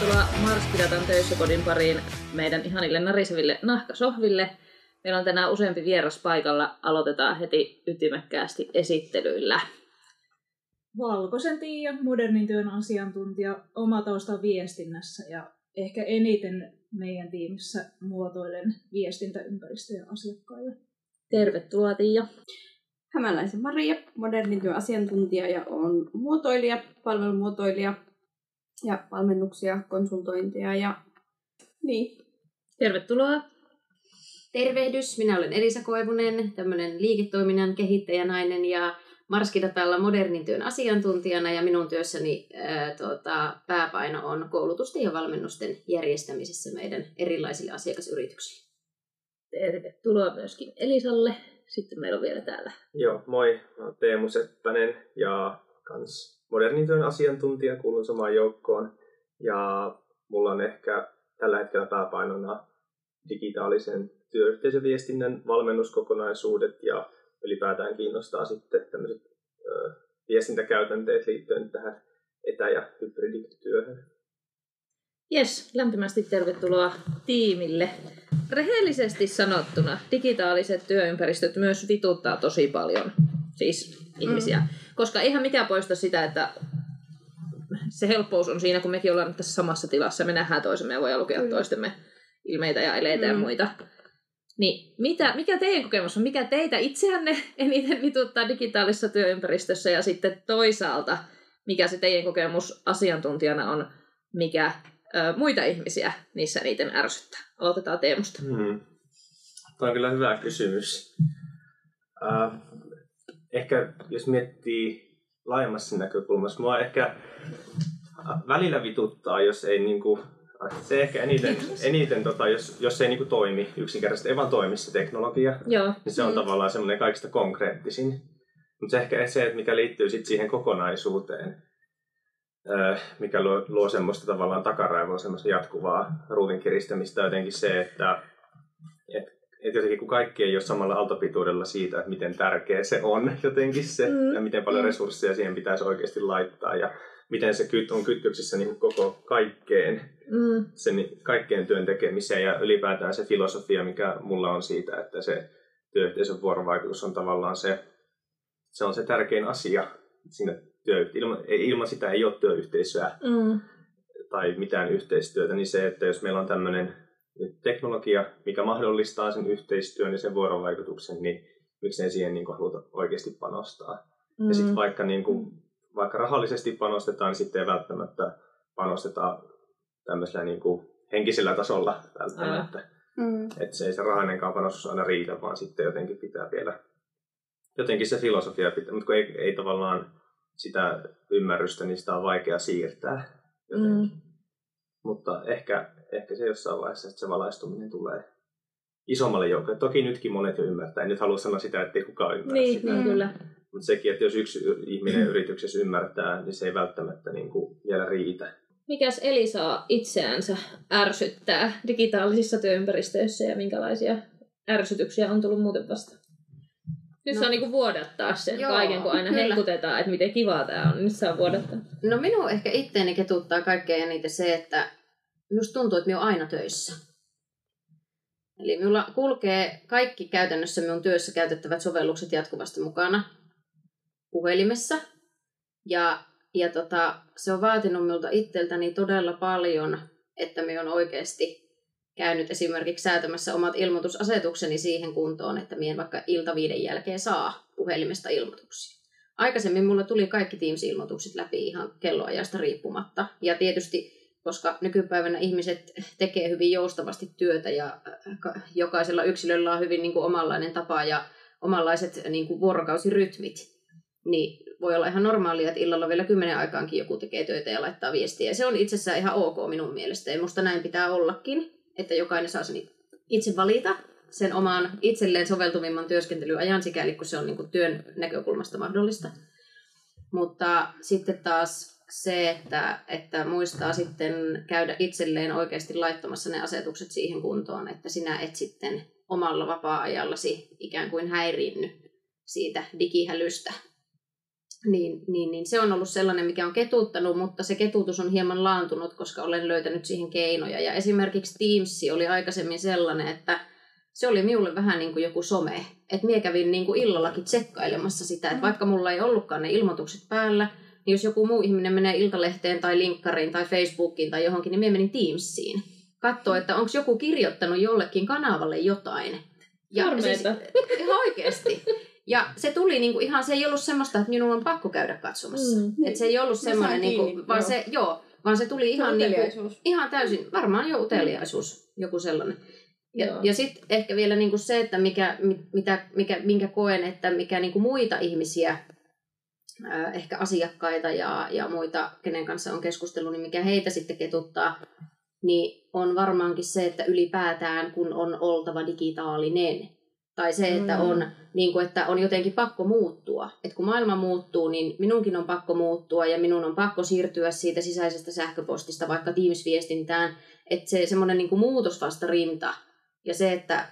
Tervetuloa Marskidatan töissäkodin pariin meidän ihanille nariseville nahkasohville. Meillä on tänään useampi vieras paikalla. Aloitetaan heti ytimekkäästi esittelyillä. Valkoisen Tiia, modernin työn asiantuntija, oma tausta viestinnässä ja ehkä eniten meidän tiimissä muotoilen viestintäympäristöjä asiakkaille. Tervetuloa Tiia. Hämäläisen Maria, modernin työn asiantuntija ja on muotoilija, palvelumuotoilija ja valmennuksia, konsultointia ja niin. Tervetuloa. Tervehdys, minä olen Elisa Koivunen, tämmöinen liiketoiminnan kehittäjänainen ja Marskidatalla modernin työn asiantuntijana ja minun työssäni ää, tuota, pääpaino on koulutusten ja valmennusten järjestämisessä meidän erilaisille asiakasyrityksille. Tervetuloa myöskin Elisalle. Sitten meillä on vielä täällä. Joo, moi. Mä oon Teemu Seppänen ja kans modernin työn asiantuntija, kuulun samaan joukkoon. Ja mulla on ehkä tällä hetkellä pääpainona digitaalisen työyhteisöviestinnän valmennuskokonaisuudet ja ylipäätään kiinnostaa sitten tämmöiset viestintäkäytänteet liittyen tähän etä- ja hybridityöhön. Jes, lämpimästi tervetuloa tiimille. Rehellisesti sanottuna digitaaliset työympäristöt myös vituttaa tosi paljon siis ihmisiä. Mm. Koska eihän mikään poista sitä, että se helppous on siinä, kun mekin ollaan tässä samassa tilassa, me nähdään toisemme ja voidaan lukea mm. toistemme ilmeitä ja eleitä mm. ja muita. Niin mitä, mikä teidän kokemus on? Mikä teitä itseänne eniten vituttaa digitaalisessa työympäristössä ja sitten toisaalta, mikä se teidän kokemus asiantuntijana on, mikä ö, muita ihmisiä niissä eniten ärsyttää? Aloitetaan Teemusta. Hmm. Tämä on kyllä hyvä kysymys. Uh, ehkä jos miettii laajemmassa näkökulmassa, mua ehkä välillä vituttaa, jos ei niinku, se ehkä eniten, eniten tota, jos, jos se ei niinku toimi yksinkertaisesti, ei vaan toimi se teknologia, Joo. niin se on Mm. tavallaan semmoinen kaikista konkreettisin. Mutta se ehkä se, että mikä liittyy sit siihen kokonaisuuteen, mikä luo, luo semmoista tavallaan takaraivoa, semmoista jatkuvaa ruuvin kiristämistä, jotenkin se, että et, et jotenkin kun kaikki ei ole samalla aaltopituudella siitä, että miten tärkeä se on jotenkin se, Mm. ja miten paljon Mm. resursseja siihen pitäisi oikeasti laittaa, ja miten se kyt- on kytköksissä niin koko kaikkeen, Mm. sen kaikkeen työn tekemiseen ja ylipäätään se filosofia, mikä mulla on siitä, että se työyhteisön vuorovaikutus on tavallaan se, se on se tärkein asia siinä työ, ilman, ilman sitä ei ole työyhteisöä Mm. tai mitään yhteistyötä, niin se, että jos meillä on tämmöinen teknologia, mikä mahdollistaa sen yhteistyön ja sen vuorovaikutuksen, niin miksei siihen niin kuin haluta oikeasti panostaa. Mm. Ja sitten vaikka, niin kuin, vaikka rahallisesti panostetaan, niin sitten ei välttämättä panosteta tämmöisellä niin kuin henkisellä tasolla välttämättä. Mm. Että se ei se rahainenkaan panostus aina riitä, vaan sitten jotenkin pitää vielä, jotenkin se filosofia pitää, mutta kun ei, ei tavallaan sitä ymmärrystä, niin sitä on vaikea siirtää. Jotenkin. Mm. Mutta ehkä, ehkä se jossain vaiheessa, että se valaistuminen tulee isommalle joukolle. Toki nytkin monet jo ymmärtää. En nyt halua sanoa sitä, että ei kukaan ymmärrä Niin, sitä. niin kyllä. Mutta sekin, että jos yksi ihminen yrityksessä ymmärtää, niin se ei välttämättä niin kuin vielä riitä. Mikäs Elisaa itseänsä ärsyttää digitaalisissa työympäristöissä ja minkälaisia ärsytyksiä on tullut muuten vasta? Nyt No. saa niinku vuodattaa sen Joo, kaiken, kun aina kyllä. hehkutetaan, että miten kivaa tämä on. Nyt saa vuodattaa. No minua ehkä itteeni ketuttaa kaikkein eniten se, että minusta tuntuu, että minä olen aina töissä. Eli minulla kulkee kaikki käytännössä minun työssä käytettävät sovellukset jatkuvasti mukana puhelimessa. Ja, ja tota, se on vaatinut minulta itseltäni todella paljon, että minä olen oikeasti käynyt esimerkiksi säätämässä omat ilmoitusasetukseni siihen kuntoon, että minä en vaikka ilta viiden jälkeen saa puhelimesta ilmoituksia. Aikaisemmin mulla tuli kaikki Teams-ilmoitukset läpi ihan kelloajasta riippumatta. Ja tietysti, koska nykypäivänä ihmiset tekee hyvin joustavasti työtä ja äh, ka- jokaisella yksilöllä on hyvin niin kuin omanlainen tapa ja omanlaiset niin kuin vuorokausirytmit, niin voi olla ihan normaalia, että illalla vielä kymmenen aikaankin joku tekee töitä ja laittaa viestiä. Se on itsessään ihan ok minun mielestä. Ja musta näin pitää ollakin, että jokainen saa sen itse valita sen oman itselleen soveltuvimman työskentelyajan, sikäli kun se on niin kuin työn näkökulmasta mahdollista. Mutta sitten taas se, että, että muistaa sitten käydä itselleen oikeasti laittamassa ne asetukset siihen kuntoon, että sinä et sitten omalla vapaa-ajallasi ikään kuin häiriinny siitä digihälystä. Niin, niin, niin se on ollut sellainen, mikä on ketuttanut, mutta se ketutus on hieman laantunut, koska olen löytänyt siihen keinoja. Ja esimerkiksi Teams oli aikaisemmin sellainen, että se oli minulle vähän niin kuin joku some. Että minä kävin niin kuin illallakin tsekkailemassa sitä, että vaikka mulla ei ollutkaan ne ilmoitukset päällä, niin jos joku muu ihminen menee iltalehteen tai linkkariin tai Facebookiin tai johonkin, niin minä menin Teamsiin. Katsoa, että onko joku kirjoittanut jollekin kanavalle jotain. Ja siis, ihan oikeasti. Ja se tuli niinku ihan, se ei ollut semmoista, että minun on pakko käydä katsomassa. Mm. Että se ei ollut semmoinen, niinku, vaan joo. se, joo, vaan se tuli ihan, niinku, ihan täysin, varmaan jo uteliaisuus, joku sellainen. Ja, ja sitten ehkä vielä niinku se, että mikä, mitä, mikä, minkä koen, että mikä niinku muita ihmisiä, äh, ehkä asiakkaita ja, ja muita, kenen kanssa on keskustellut, niin mikä heitä sitten ketuttaa, niin on varmaankin se, että ylipäätään kun on oltava digitaalinen, tai se, että mm. on, niin kuin, että on jotenkin pakko muuttua. että kun maailma muuttuu, niin minunkin on pakko muuttua ja minun on pakko siirtyä siitä sisäisestä sähköpostista vaikka Teams-viestintään. Että se semmoinen niin muutos vasta rinta. Ja se, että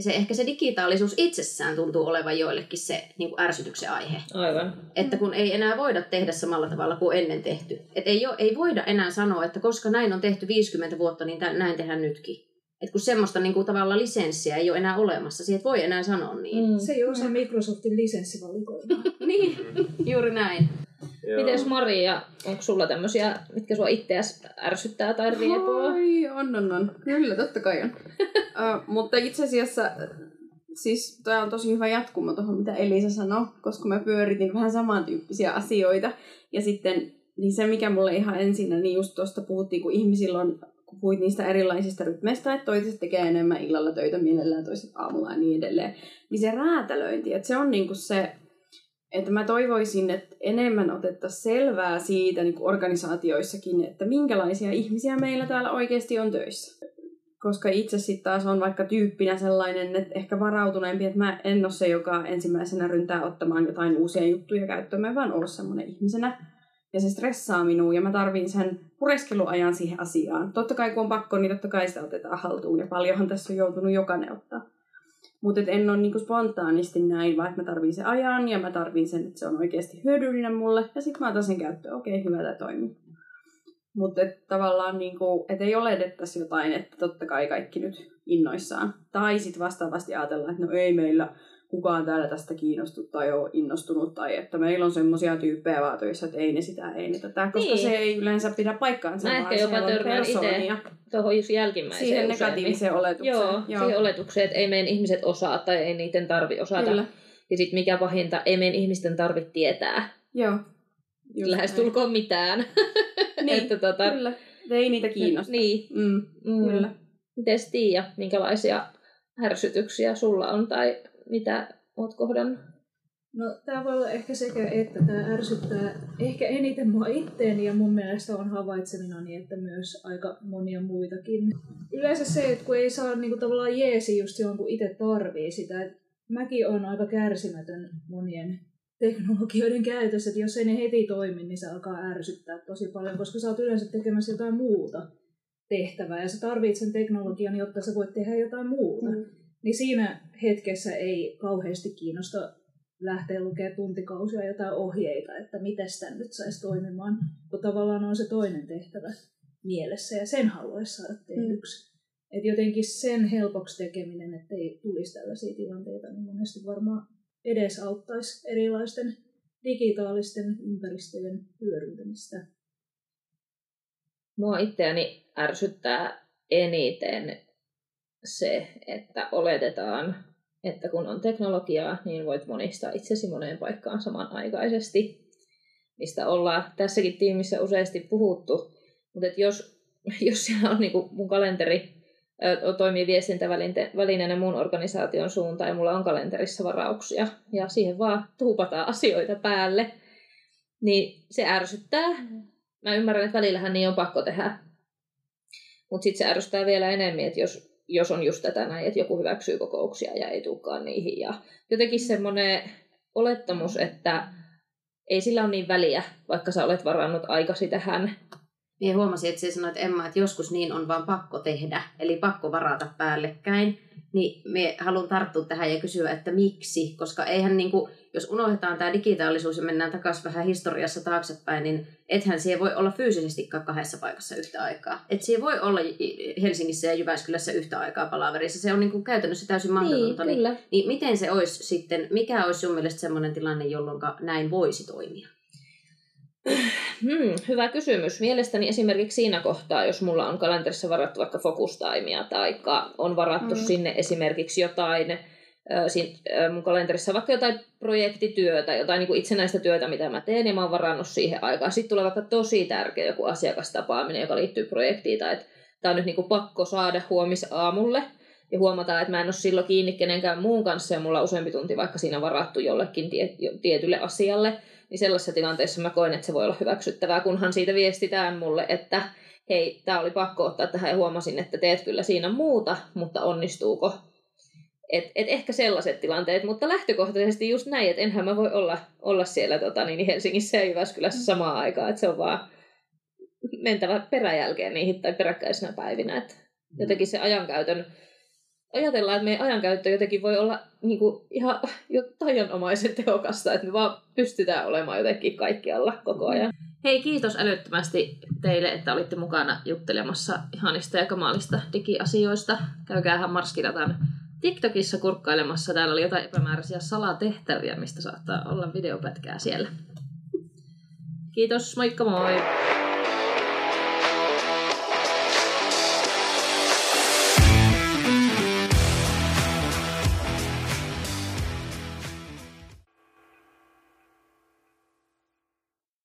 se, ehkä se digitaalisuus itsessään tuntuu olevan joillekin se niin kuin ärsytyksen aihe. Aivan. Että kun ei enää voida tehdä samalla tavalla kuin ennen tehty. Että ei, ei voida enää sanoa, että koska näin on tehty 50 vuotta, niin näin tehdään nytkin. Et kun semmoista niin kuin, tavallaan lisenssiä ei ole enää olemassa, siitä voi enää sanoa niin. Mm. Se ei ole se Microsoftin lisenssivalikoima. niin, juuri näin. Miten Maria, onko sulla tämmöisiä, mitkä sua itseäsi ärsyttää tai riepoo? Oi, on, on, on. Kyllä, totta kai on. uh, mutta itse asiassa, siis tämä on tosi hyvä jatkuma tuohon, mitä Elisa sanoi, koska mä pyöritin vähän samantyyppisiä asioita. Ja sitten niin se, mikä mulle ihan ensin, niin just tuosta puhuttiin, kun ihmisillä on puhuit niistä erilaisista rytmeistä, että toiset tekee enemmän illalla töitä mielellään, toiset aamulla ja niin edelleen, niin se räätälöinti, että se on niinku se, että mä toivoisin, että enemmän otettaisiin selvää siitä niin kuin organisaatioissakin, että minkälaisia ihmisiä meillä täällä oikeasti on töissä. Koska itse sitten taas on vaikka tyyppinä sellainen, että ehkä varautuneempi, että mä en ole se, joka ensimmäisenä ryntää ottamaan jotain uusia juttuja käyttöön. Mä vaan ole semmoinen ihmisenä, ja se stressaa minua ja mä tarvin sen pureskeluajan siihen asiaan. Totta kai kun on pakko, niin totta kai sitä otetaan haltuun ja paljonhan tässä on joutunut jokainen ottaa. Mutta en ole niinku spontaanisti näin, vaan että mä tarvin sen ajan ja mä tarvin sen, että se on oikeasti hyödyllinen mulle ja sitten mä otan sen käyttöön. Okei, okay, hyvä, tämä toimii. Mutta tavallaan, niinku, et ei oletettaisi jotain, että totta kai kaikki nyt innoissaan. Tai sitten vastaavasti ajatellaan, että no ei meillä kukaan täällä tästä kiinnostunut tai ole innostunut, tai että meillä on semmoisia tyyppejä vaan töissä, että ei ne sitä, ei ne tätä, koska niin. se ei yleensä pidä paikkaansa, Mä ehkä jopa törmään itse tuohon just jälkimmäiseen Siihen negatiiviseen usein. oletukseen. Joo, Joo, siihen oletukseen, että ei meidän ihmiset osaa tai ei niiden tarvi osata. Kyllä. Ja sitten mikä pahinta, ei meidän ihmisten tarvitse tietää. Joo. Lähestulkoon mitään. Niin, että, tota, kyllä. Ei niitä kiinnosta. Niin. Mm, mm. Kyllä. Mites Tiia, minkälaisia härsytyksiä sulla on tai mitä oot kohdannut? No tämä voi olla ehkä sekä, että tämä ärsyttää ehkä eniten mua itteeni ja mun mielestä on havaitsemina että myös aika monia muitakin. Yleensä se, että kun ei saa niinku tavallaan jeesi just silloin, kun itse tarvii sitä. Et mäkin on aika kärsimätön monien teknologioiden käytössä, että jos ei ne heti toimi, niin se alkaa ärsyttää tosi paljon, koska sä oot yleensä tekemässä jotain muuta tehtävää ja sä tarvitset sen teknologian, jotta sä voit tehdä jotain muuta. Mm niin siinä hetkessä ei kauheasti kiinnosta lähteä lukemaan tuntikausia jotain ohjeita, että miten sitä nyt saisi toimimaan, kun tavallaan on se toinen tehtävä mielessä ja sen haluaisi saada tehdyksi. Mm. Et jotenkin sen helpoksi tekeminen, ettei tulisi tällaisia tilanteita, niin monesti varmaan edes auttaisi erilaisten digitaalisten ympäristöjen hyödyntämistä. Mua itseäni ärsyttää eniten se, että oletetaan, että kun on teknologiaa, niin voit monistaa itsesi moneen paikkaan samanaikaisesti, mistä ollaan tässäkin tiimissä useasti puhuttu. Mutta jos, jos siellä on niinku mun kalenteri toimii viestintävälineenä muun organisaation suuntaan ja mulla on kalenterissa varauksia ja siihen vaan tuupataan asioita päälle, niin se ärsyttää. Mä ymmärrän, että välillähän niin on pakko tehdä. Mutta sitten se ärsyttää vielä enemmän, että jos jos on just tätä näin, että joku hyväksyy kokouksia ja ei tulekaan niihin. Ja jotenkin semmoinen olettamus, että ei sillä ole niin väliä, vaikka sä olet varannut aikasi tähän, Minä huomasin, että se sanoi, että Emma, että joskus niin on vaan pakko tehdä, eli pakko varata päällekkäin. Niin me haluan tarttua tähän ja kysyä, että miksi, koska eihän niin kuin, jos unohdetaan tämä digitaalisuus ja mennään takaisin vähän historiassa taaksepäin, niin ethän siellä voi olla fyysisesti kahdessa paikassa yhtä aikaa. Et siellä voi olla Helsingissä ja Jyväskylässä yhtä aikaa palaverissa. Se on niin kuin käytännössä täysin mahdotonta. Niin, kyllä. Niin, niin miten se olisi sitten, mikä olisi sun mielestä sellainen tilanne, jolloin näin voisi toimia? Hmm, hyvä kysymys. Mielestäni esimerkiksi siinä kohtaa, jos mulla on kalenterissa varattu vaikka fokustaimia tai on varattu mm. sinne esimerkiksi jotain, mun kalenterissa vaikka jotain projektityötä, jotain niin kuin itsenäistä työtä, mitä mä teen, ja mä oon varannut siihen aikaan. Sitten tulee vaikka tosi tärkeä joku asiakastapaaminen, joka liittyy projektiin, tai että tämä on nyt niin kuin pakko saada huomisaamulle, ja huomataan, että mä en ole silloin kiinni kenenkään muun kanssa, ja mulla on useampi tunti vaikka siinä varattu jollekin tie, tietylle asialle, niin sellaisessa tilanteessa mä koen, että se voi olla hyväksyttävää, kunhan siitä viestitään mulle, että hei, tämä oli pakko ottaa tähän ja huomasin, että teet kyllä siinä muuta, mutta onnistuuko? Et, et ehkä sellaiset tilanteet, mutta lähtökohtaisesti just näin, että enhän mä voi olla, olla siellä tota, niin Helsingissä ja Jyväskylässä samaan aikaan, että se on vaan mentävä peräjälkeen niihin tai peräkkäisenä päivinä. Et jotenkin se ajankäytön ajatellaan, että meidän ajankäyttö jotenkin voi olla niin kuin, ihan jo tajanomaisen tehokasta, että me vaan pystytään olemaan jotenkin kaikkialla koko ajan. Hei, kiitos älyttömästi teille, että olitte mukana juttelemassa ihanista ja kamalista digiasioista. Käykäähän Marskiratan TikTokissa kurkkailemassa. Täällä oli jotain epämääräisiä salatehtäviä, mistä saattaa olla videopätkää siellä. Kiitos, moikka moi!